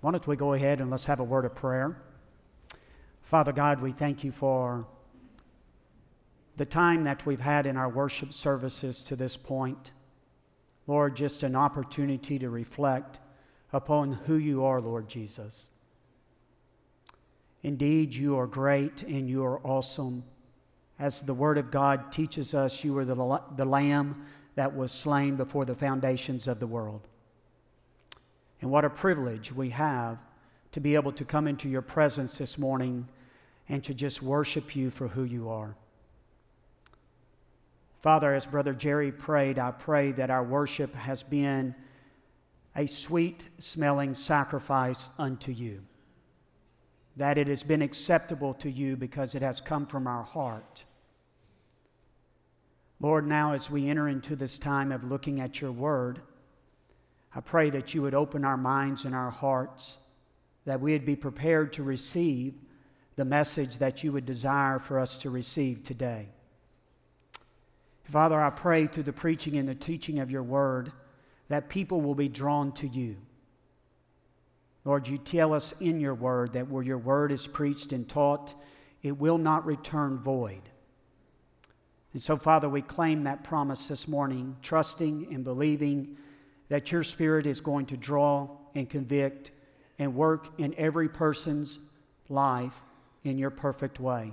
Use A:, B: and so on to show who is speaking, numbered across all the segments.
A: Why don't we go ahead and let's have a word of prayer? Father God, we thank you for the time that we've had in our worship services to this point. Lord, just an opportunity to reflect upon who you are, Lord Jesus. Indeed, you are great and you are awesome. As the Word of God teaches us, you are the, the Lamb that was slain before the foundations of the world. And what a privilege we have to be able to come into your presence this morning and to just worship you for who you are. Father, as Brother Jerry prayed, I pray that our worship has been a sweet smelling sacrifice unto you, that it has been acceptable to you because it has come from our heart. Lord, now as we enter into this time of looking at your word, I pray that you would open our minds and our hearts, that we would be prepared to receive the message that you would desire for us to receive today. Father, I pray through the preaching and the teaching of your word that people will be drawn to you. Lord, you tell us in your word that where your word is preached and taught, it will not return void. And so, Father, we claim that promise this morning, trusting and believing that your Spirit is going to draw and convict and work in every person's life in your perfect way.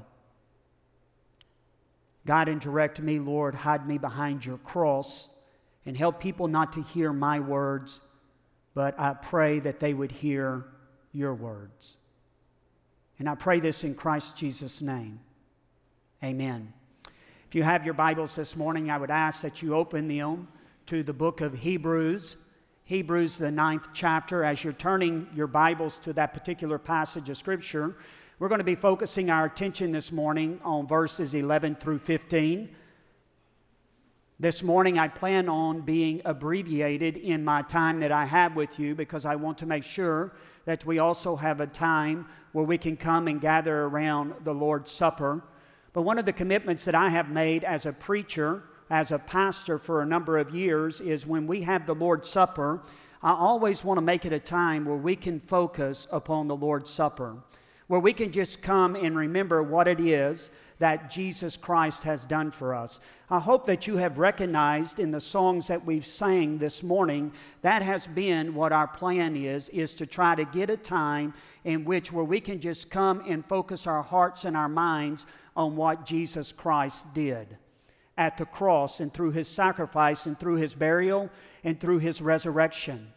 A: Guide and direct me, Lord. Hide me behind your cross and help people not to hear my words, but I pray that they would hear your words. And I pray this in Christ Jesus' name. Amen. If you have your Bibles this morning, I would ask that you open them to the book of Hebrews, Hebrews, the ninth chapter. As you're turning your Bibles to that particular passage of Scripture, we're going to be focusing our attention this morning on verses 11 through 15. This morning, I plan on being abbreviated in my time that I have with you because I want to make sure that we also have a time where we can come and gather around the Lord's Supper. But one of the commitments that I have made as a preacher, as a pastor for a number of years, is when we have the Lord's Supper, I always want to make it a time where we can focus upon the Lord's Supper where we can just come and remember what it is that Jesus Christ has done for us. I hope that you have recognized in the songs that we've sang this morning that has been what our plan is is to try to get a time in which where we can just come and focus our hearts and our minds on what Jesus Christ did at the cross and through his sacrifice and through his burial and through his resurrection.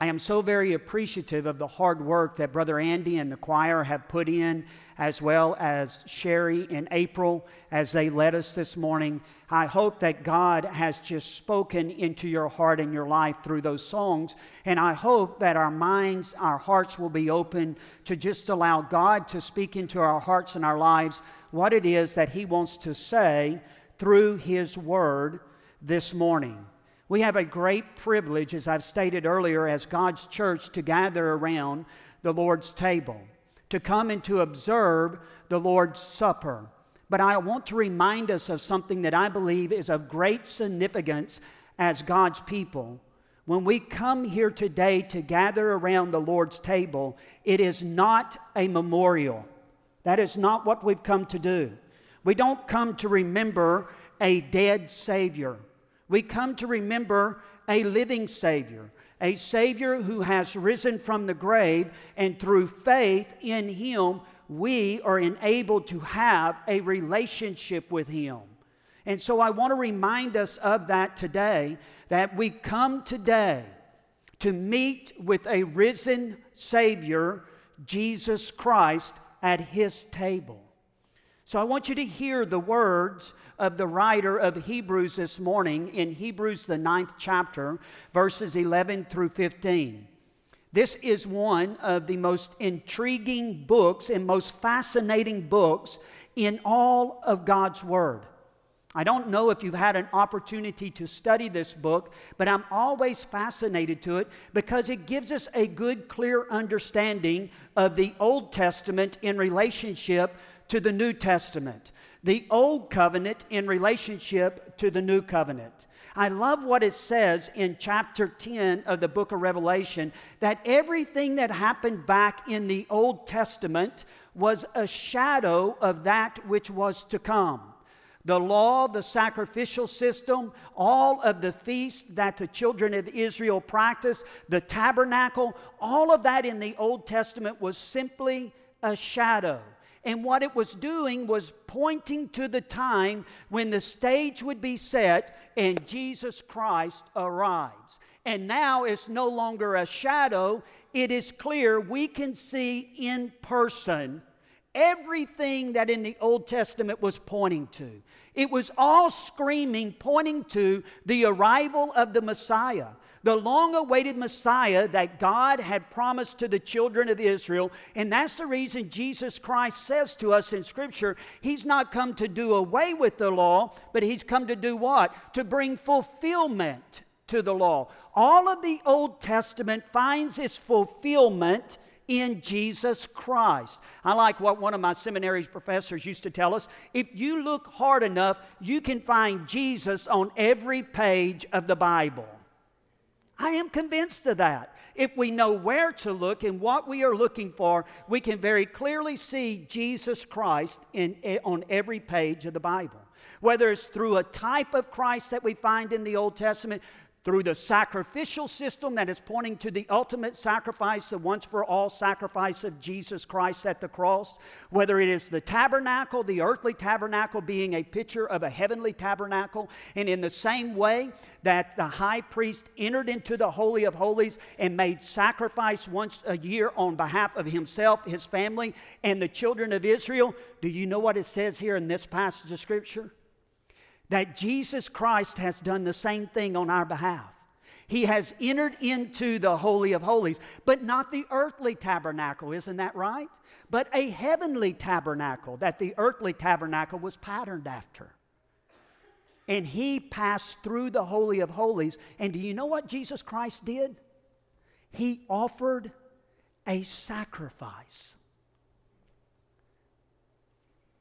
A: I am so very appreciative of the hard work that Brother Andy and the choir have put in, as well as Sherry and April as they led us this morning. I hope that God has just spoken into your heart and your life through those songs. And I hope that our minds, our hearts will be open to just allow God to speak into our hearts and our lives what it is that He wants to say through His Word this morning. We have a great privilege, as I've stated earlier, as God's church to gather around the Lord's table, to come and to observe the Lord's Supper. But I want to remind us of something that I believe is of great significance as God's people. When we come here today to gather around the Lord's table, it is not a memorial. That is not what we've come to do. We don't come to remember a dead Savior we come to remember a living Savior, a Savior who has risen from the grave, and through faith in Him, we are enabled to have a relationship with Him. And so I want to remind us of that today that we come today to meet with a risen Savior, Jesus Christ, at His table. So I want you to hear the words of the writer of Hebrews this morning in Hebrews, the ninth chapter, verses 11 through 15. This is one of the most intriguing books and most fascinating books in all of God's Word. I don't know if you've had an opportunity to study this book, but I'm always fascinated to it because it gives us a good, clear understanding of the Old Testament in relationship to the New Testament. the old covenant in relationship to the new covenant. I love what it says in chapter 10 of the book of Revelation that everything that happened back in the Old Testament was a shadow of that which was to come. The law, the sacrificial system, all of the feasts that the children of Israel practiced, the tabernacle, all of that in the Old Testament was simply a shadow. And what it was doing was pointing to the time when the stage would be set and Jesus Christ arrives. And now it's no longer a shadow, it is clear we can see in person everything that in the Old Testament was pointing to. It was all screaming, pointing to the arrival of the Messiah the long awaited Messiah that God had promised to the children of Israel. And that's the reason Jesus Christ says to us in Scripture, He's not come to do away with the law, but He's come to do what? To bring fulfillment to the law. All of the Old Testament finds its fulfillment in Jesus Christ. I like what one of my seminary professors used to tell us. If you look hard enough, you can find Jesus on every page of the Bible. I am convinced of that. If we know where to look and what we are looking for, we can very clearly see Jesus Christ in, eh, on every page of the Bible. Whether it's through a type of Christ that we find in the Old Testament, through the sacrificial system that is pointing to the ultimate sacrifice, the once for all sacrifice of Jesus Christ at the cross, whether it is the tabernacle, the earthly tabernacle being a picture of a heavenly tabernacle, and in the same way that the high priest entered into the Holy of Holies and made sacrifice once a year on behalf of himself, his family, and the children of Israel, do you know what it says here in this passage of Scripture? That Jesus Christ has done the same thing on our behalf. He has entered into the Holy of Holies, but not the earthly tabernacle, isn't that right? But a heavenly tabernacle that the earthly tabernacle was patterned after. And he passed through the Holy of Holies. And do you know what Jesus Christ did? He offered a sacrifice.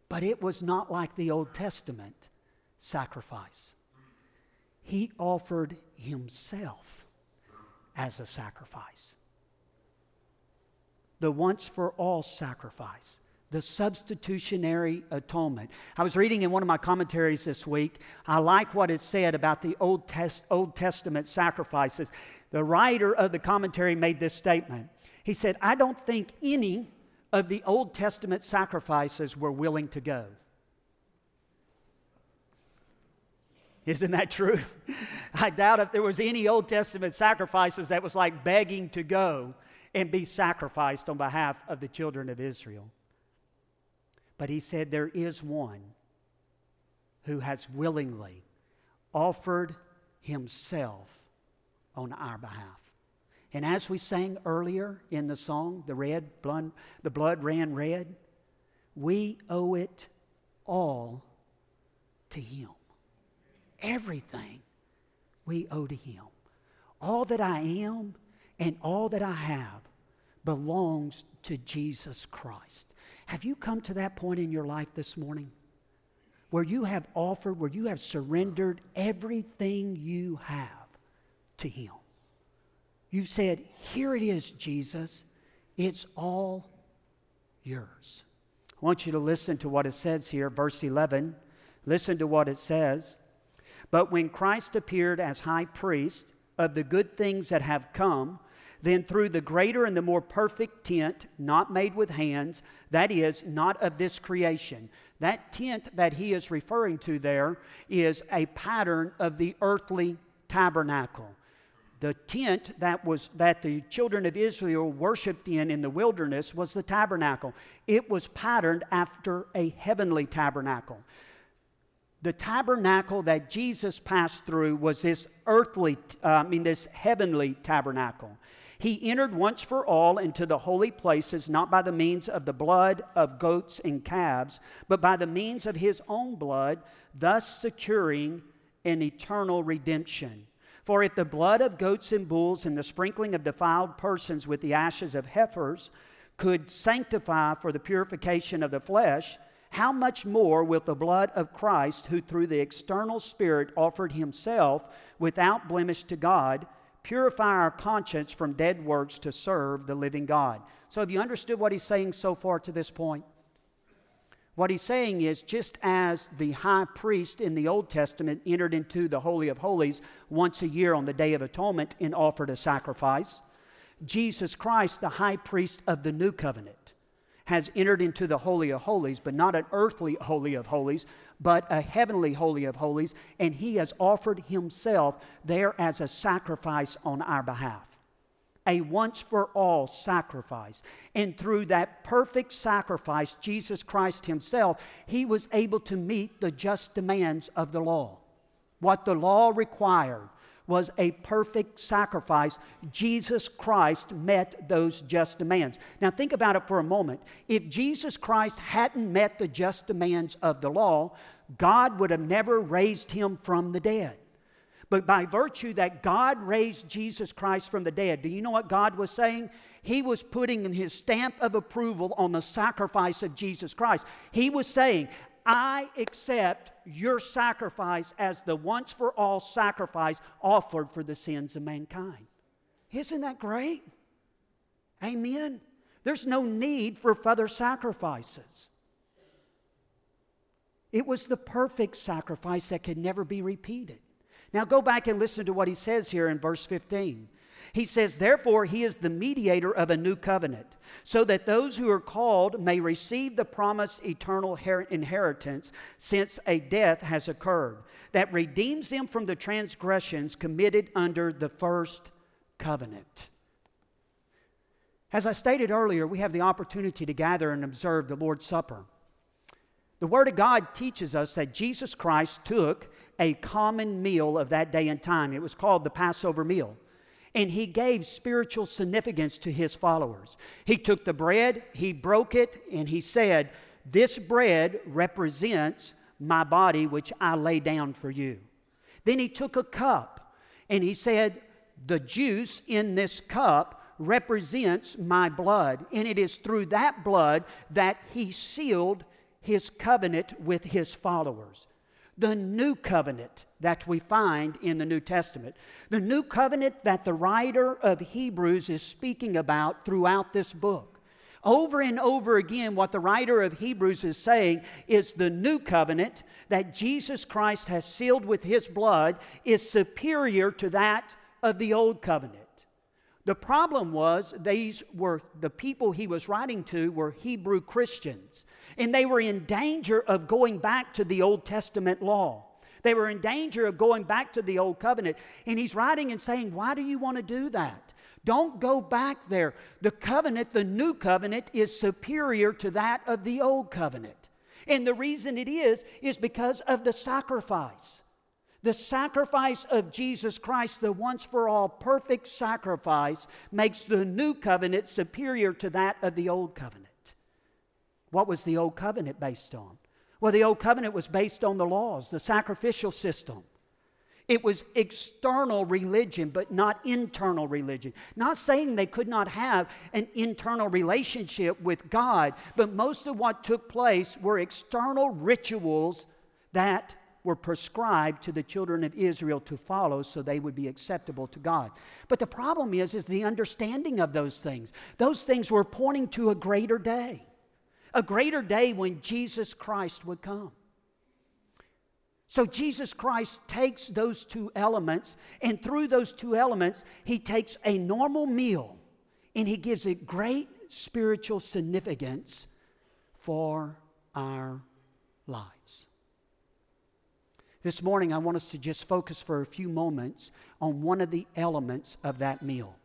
A: But it was not like the Old Testament sacrifice. He offered himself as a sacrifice. The once for all sacrifice, the substitutionary atonement. I was reading in one of my commentaries this week. I like what it said about the Old, Test, Old Testament sacrifices. The writer of the commentary made this statement. He said, I don't think any of the Old Testament sacrifices were willing to go. Isn't that true? I doubt if there was any Old Testament sacrifices that was like begging to go and be sacrificed on behalf of the children of Israel. But he said there is one who has willingly offered himself on our behalf. And as we sang earlier in the song, the red blood, the blood ran red, we owe it all to him. Everything we owe to Him. All that I am and all that I have belongs to Jesus Christ. Have you come to that point in your life this morning where you have offered, where you have surrendered everything you have to Him? You've said, Here it is, Jesus. It's all yours. I want you to listen to what it says here, verse 11. Listen to what it says. But when Christ appeared as high priest of the good things that have come, then through the greater and the more perfect tent, not made with hands, that is, not of this creation. That tent that he is referring to there is a pattern of the earthly tabernacle. The tent that was that the children of Israel worshiped in in the wilderness was the tabernacle. It was patterned after a heavenly tabernacle the tabernacle that Jesus passed through was this earthly, uh, I mean, this heavenly tabernacle. He entered once for all into the holy places, not by the means of the blood of goats and calves, but by the means of his own blood, thus securing an eternal redemption. For if the blood of goats and bulls and the sprinkling of defiled persons with the ashes of heifers could sanctify for the purification of the flesh, how much more will the blood of Christ, who through the external Spirit offered himself without blemish to God, purify our conscience from dead works to serve the living God? So, have you understood what he's saying so far to this point? What he's saying is just as the high priest in the Old Testament entered into the Holy of Holies once a year on the Day of Atonement and offered a sacrifice, Jesus Christ, the high priest of the new covenant, has entered into the Holy of Holies, but not an earthly Holy of Holies, but a heavenly Holy of Holies, and he has offered himself there as a sacrifice on our behalf. A once for all sacrifice. And through that perfect sacrifice, Jesus Christ Himself, He was able to meet the just demands of the law. What the law required was a perfect sacrifice. Jesus Christ met those just demands. Now, think about it for a moment. If Jesus Christ hadn't met the just demands of the law, God would have never raised him from the dead. But by virtue that God raised Jesus Christ from the dead, do you know what God was saying? He was putting his stamp of approval on the sacrifice of Jesus Christ. He was saying, I accept your sacrifice as the once for all sacrifice offered for the sins of mankind. Isn't that great? Amen. There's no need for further sacrifices. It was the perfect sacrifice that could never be repeated. Now go back and listen to what he says here in verse 15. He says, Therefore, he is the mediator of a new covenant, so that those who are called may receive the promised eternal inheritance, since a death has occurred, that redeems them from the transgressions committed under the first covenant. As I stated earlier, we have the opportunity to gather and observe the Lord's Supper. The Word of God teaches us that Jesus Christ took a common meal of that day and time. It was called the Passover meal and he gave spiritual significance to his followers. He took the bread, he broke it, and he said, This bread represents my body, which I lay down for you. Then he took a cup and he said, The juice in this cup represents my blood, and it is through that blood that he sealed his covenant with his followers the new covenant that we find in the New Testament. The new covenant that the writer of Hebrews is speaking about throughout this book. Over and over again, what the writer of Hebrews is saying is the new covenant that Jesus Christ has sealed with his blood is superior to that of the old covenant. The problem was these were the people he was writing to were Hebrew Christians, and they were in danger of going back to the Old Testament law. They were in danger of going back to the old covenant. And he's writing and saying, Why do you want to do that? Don't go back there. The covenant, the new covenant, is superior to that of the old covenant. And the reason it is, is because of the sacrifice. The sacrifice of Jesus Christ, the once for all perfect sacrifice, makes the new covenant superior to that of the old covenant. What was the old covenant based on? Well, the old covenant was based on the laws, the sacrificial system. It was external religion, but not internal religion. Not saying they could not have an internal relationship with God, but most of what took place were external rituals that were prescribed to the children of Israel to follow so they would be acceptable to God. But the problem is is the understanding of those things. Those things were pointing to a greater day. A greater day when Jesus Christ would come. So Jesus Christ takes those two elements and through those two elements he takes a normal meal and he gives it great spiritual significance for our lives. This morning, I want us to just focus for a few moments on one of the elements of that meal.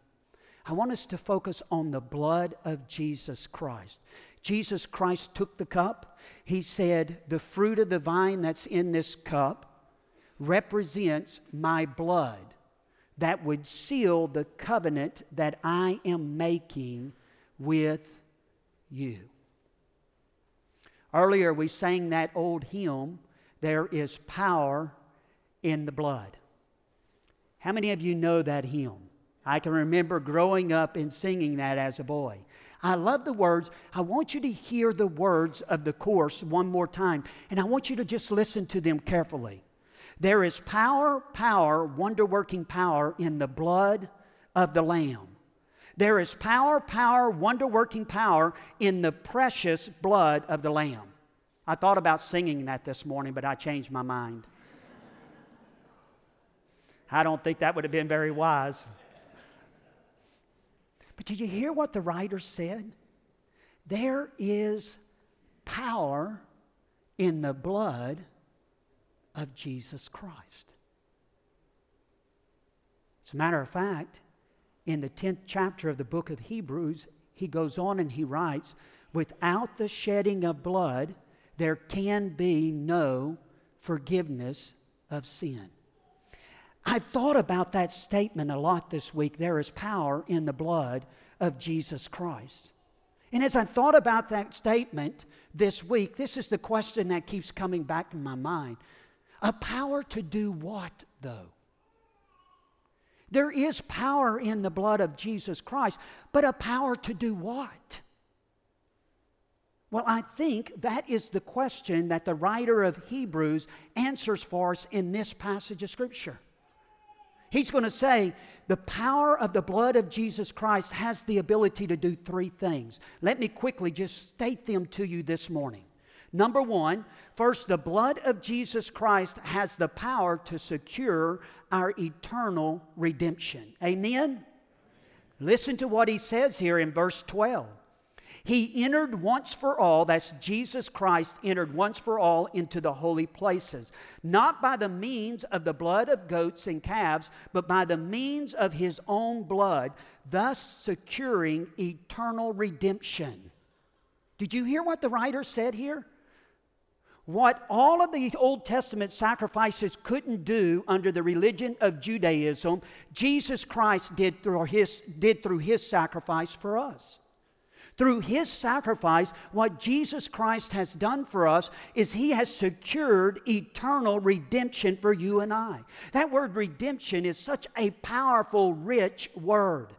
A: I want us to focus on the blood of Jesus Christ. Jesus Christ took the cup. He said, The fruit of the vine that's in this cup represents my blood that would seal the covenant that I am making with you. Earlier, we sang that old hymn there is power in the blood. How many of you know that hymn? I can remember growing up and singing that as a boy. I love the words. I want you to hear the words of the course one more time, and I want you to just listen to them carefully. There is power, power, wonder working power in the blood of the Lamb. There is power, power, wonder working power in the precious blood of the Lamb. I thought about singing that this morning, but I changed my mind. I don't think that would have been very wise. But did you hear what the writer said? There is power in the blood of Jesus Christ. As a matter of fact, in the 10th chapter of the book of Hebrews, he goes on and he writes, Without the shedding of blood, there can be no forgiveness of sin. I've thought about that statement a lot this week. There is power in the blood of Jesus Christ. And as I thought about that statement this week, this is the question that keeps coming back in my mind. A power to do what, though? There is power in the blood of Jesus Christ, but a power to do what? Well, I think that is the question that the writer of Hebrews answers for us in this passage of Scripture. He's going to say the power of the blood of Jesus Christ has the ability to do three things. Let me quickly just state them to you this morning. Number one, first, the blood of Jesus Christ has the power to secure our eternal redemption. Amen? Listen to what he says here in verse 12. He entered once for all, that's Jesus Christ entered once for all into the holy places, not by the means of the blood of goats and calves, but by the means of his own blood, thus securing eternal redemption. Did you hear what the writer said here? What all of the Old Testament sacrifices couldn't do under the religion of Judaism, Jesus Christ did through his, did through his sacrifice for us. Through his sacrifice, what Jesus Christ has done for us is he has secured eternal redemption for you and I. That word redemption is such a powerful, rich word.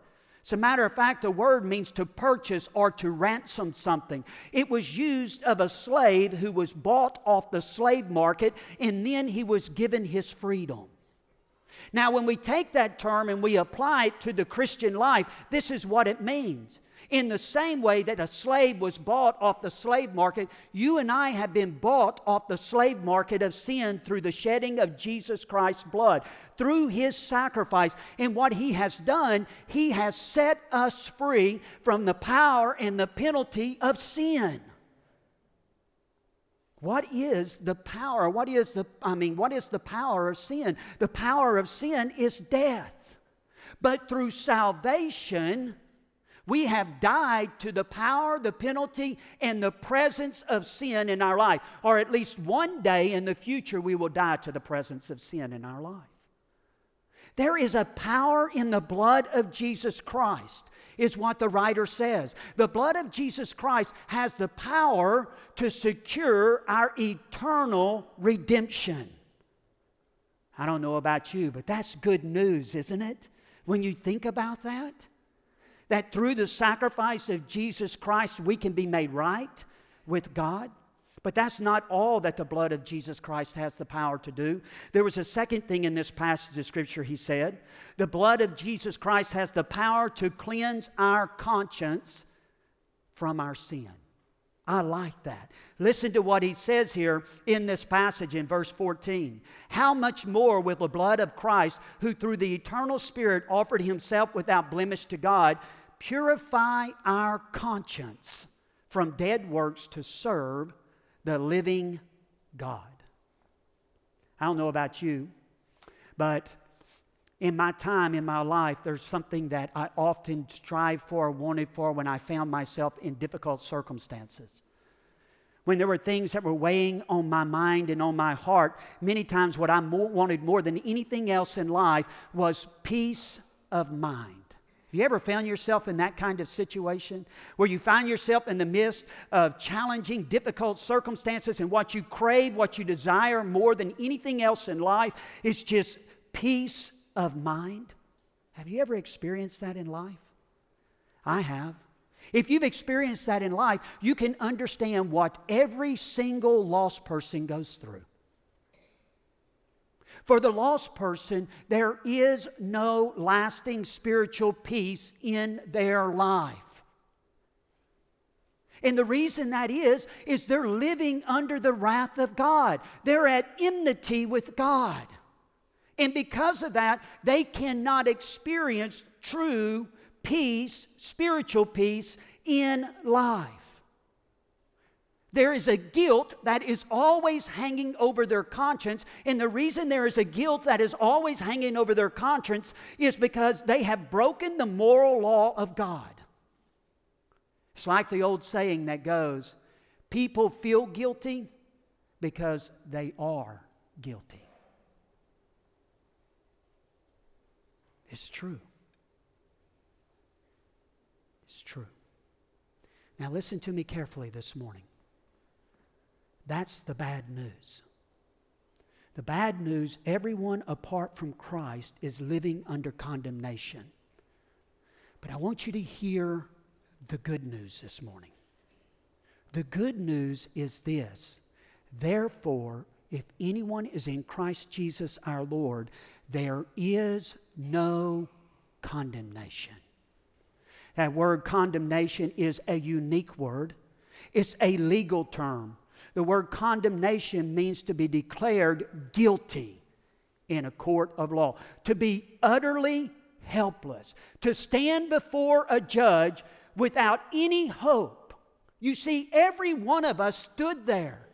A: As a matter of fact, the word means to purchase or to ransom something. It was used of a slave who was bought off the slave market and then he was given his freedom. Now, when we take that term and we apply it to the Christian life, this is what it means. In the same way that a slave was bought off the slave market, you and I have been bought off the slave market of sin through the shedding of Jesus Christ's blood, through his sacrifice. And what he has done, he has set us free from the power and the penalty of sin. What is the power? What is the, I mean, what is the power of sin? The power of sin is death. But through salvation, we have died to the power, the penalty, and the presence of sin in our life. Or at least one day in the future, we will die to the presence of sin in our life. There is a power in the blood of Jesus Christ, is what the writer says. The blood of Jesus Christ has the power to secure our eternal redemption. I don't know about you, but that's good news, isn't it? When you think about that? That through the sacrifice of Jesus Christ, we can be made right with God. But that's not all that the blood of Jesus Christ has the power to do. There was a second thing in this passage of Scripture he said. The blood of Jesus Christ has the power to cleanse our conscience from our sin. I like that. Listen to what he says here in this passage in verse 14. How much more will the blood of Christ, who through the eternal Spirit offered himself without blemish to God, purify our conscience from dead works to serve the living God? I don't know about you, but in my time, in my life, there's something that I often strive for, wanted for when I found myself in difficult circumstances. When there were things that were weighing on my mind and on my heart, many times what I more, wanted more than anything else in life was peace of mind. Have you ever found yourself in that kind of situation where you find yourself in the midst of challenging, difficult circumstances, and what you crave, what you desire more than anything else in life is just peace of mind. Have you ever experienced that in life? I have. If you've experienced that in life, you can understand what every single lost person goes through. For the lost person, there is no lasting spiritual peace in their life. And the reason that is, is they're living under the wrath of God. They're at enmity with God. And because of that, they cannot experience true peace, spiritual peace in life. There is a guilt that is always hanging over their conscience. And the reason there is a guilt that is always hanging over their conscience is because they have broken the moral law of God. It's like the old saying that goes people feel guilty because they are guilty. It's true. It's true. Now, listen to me carefully this morning. That's the bad news. The bad news everyone apart from Christ is living under condemnation. But I want you to hear the good news this morning. The good news is this Therefore, if anyone is in Christ Jesus our Lord, there is no condemnation. That word condemnation is a unique word, it's a legal term. The word condemnation means to be declared guilty in a court of law, to be utterly helpless, to stand before a judge without any hope. You see, every one of us stood there.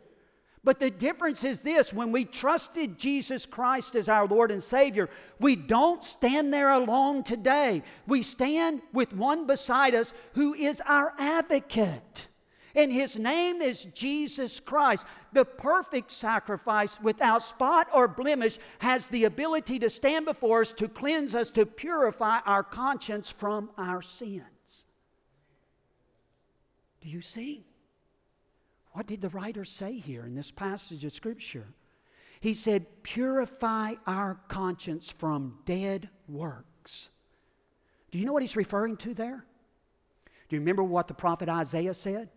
A: But the difference is this when we trusted Jesus Christ as our Lord and Savior, we don't stand there alone today. We stand with one beside us who is our advocate. And his name is Jesus Christ. The perfect sacrifice without spot or blemish has the ability to stand before us, to cleanse us, to purify our conscience from our sins. Do you see? What did the writer say here in this passage of Scripture? He said, Purify our conscience from dead works. Do you know what he's referring to there? Do you remember what the prophet Isaiah said?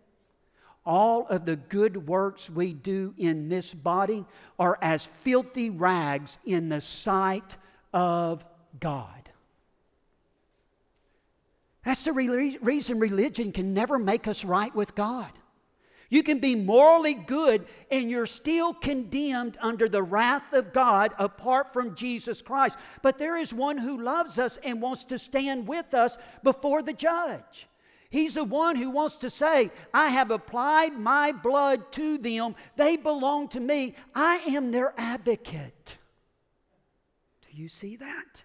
A: All of the good works we do in this body are as filthy rags in the sight of God. That's the re- reason religion can never make us right with God. You can be morally good and you're still condemned under the wrath of God apart from Jesus Christ. But there is one who loves us and wants to stand with us before the judge. He's the one who wants to say, I have applied my blood to them. They belong to me. I am their advocate. Do you see that?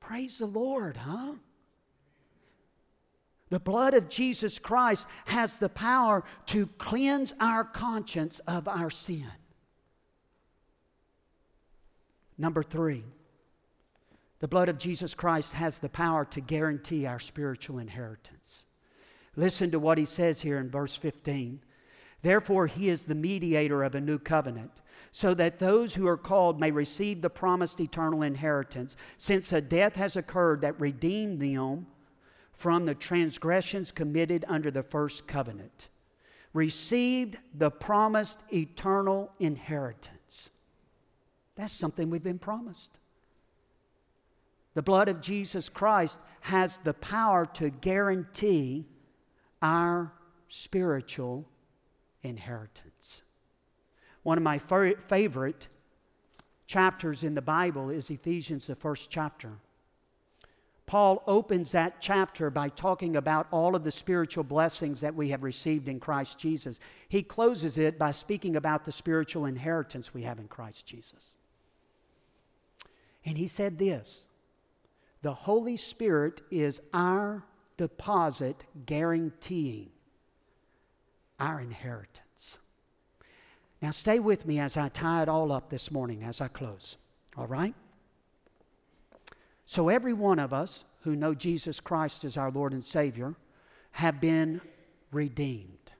A: Praise the Lord, huh? The blood of Jesus Christ has the power to cleanse our conscience of our sin. Number three, the blood of Jesus Christ has the power to guarantee our spiritual inheritance. Listen to what he says here in verse 15. Therefore, he is the mediator of a new covenant, so that those who are called may receive the promised eternal inheritance, since a death has occurred that redeemed them from the transgressions committed under the first covenant, received the promised eternal inheritance. That's something we've been promised. The blood of Jesus Christ has the power to guarantee our spiritual inheritance. One of my favorite chapters in the Bible is Ephesians, the first chapter. Paul opens that chapter by talking about all of the spiritual blessings that we have received in Christ Jesus. He closes it by speaking about the spiritual inheritance we have in Christ Jesus. And he said this The Holy Spirit is our deposit guaranteeing our inheritance. Now, stay with me as I tie it all up this morning as I close. All right? So, every one of us who know Jesus Christ as our Lord and Savior have been redeemed.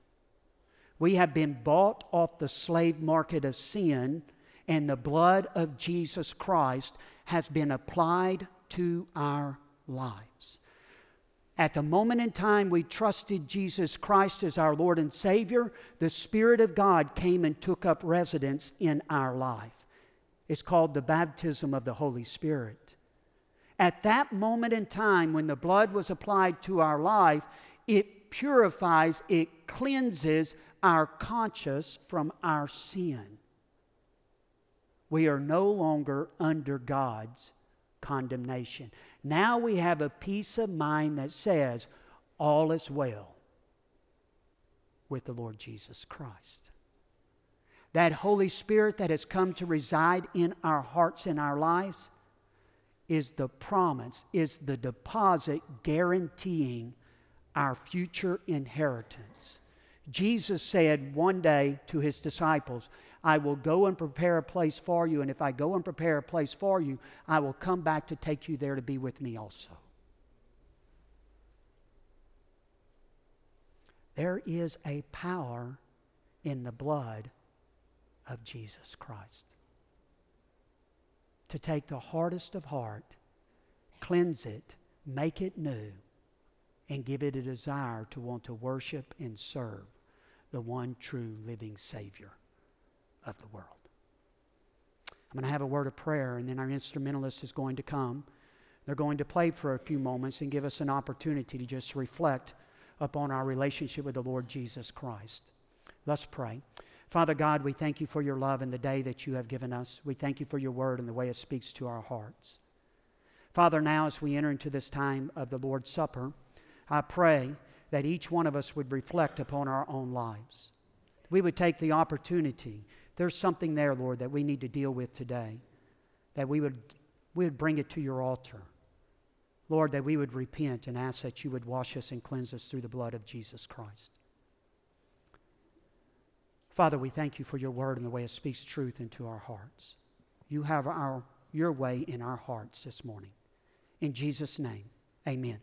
A: We have been bought off the slave market of sin, and the blood of Jesus Christ has been applied to our lives. At the moment in time we trusted Jesus Christ as our Lord and Savior, the Spirit of God came and took up residence in our life. It's called the baptism of the Holy Spirit. At that moment in time when the blood was applied to our life, it purifies, it cleanses our conscience from our sin. We are no longer under God's condemnation. Now we have a peace of mind that says, all is well with the Lord Jesus Christ. That Holy Spirit that has come to reside in our hearts and our lives is the promise, is the deposit guaranteeing our future inheritance. Jesus said one day to his disciples, I will go and prepare a place for you, and if I go and prepare a place for you, I will come back to take you there to be with me also. There is a power in the blood of Jesus Christ to take the hardest of heart, cleanse it, make it new, and give it a desire to want to worship and serve the one true living Savior of the world. I'm going to have a word of prayer, and then our instrumentalist is going to come. They're going to play for a few moments and give us an opportunity to just reflect upon our relationship with the Lord Jesus Christ. Let's pray. Father God, we thank you for your love and the day that you have given us. We thank you for your word and the way it speaks to our hearts. Father, now as we enter into this time of the Lord's Supper, I pray that each one of us would reflect upon our own lives. We would take the opportunity. There's something there, Lord, that we need to deal with today, that we would, we would bring it to your altar. Lord, that we would repent and ask that you would wash us and cleanse us through the blood of Jesus Christ. Father, we thank you for your word and the way it speaks truth into our hearts. You have our, your way in our hearts this morning. In Jesus' name, amen.